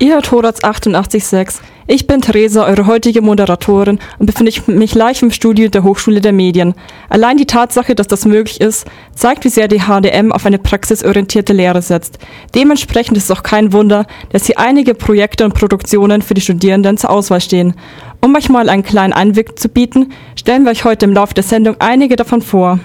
Ihr hört Horaz 88.6. Ich bin Theresa, eure heutige Moderatorin und befinde mich live im Studio der Hochschule der Medien. Allein die Tatsache, dass das möglich ist, zeigt, wie sehr die HDM auf eine praxisorientierte Lehre setzt. Dementsprechend ist es auch kein Wunder, dass hier einige Projekte und Produktionen für die Studierenden zur Auswahl stehen. Um euch mal einen kleinen Einblick zu bieten, stellen wir euch heute im Laufe der Sendung einige davon vor.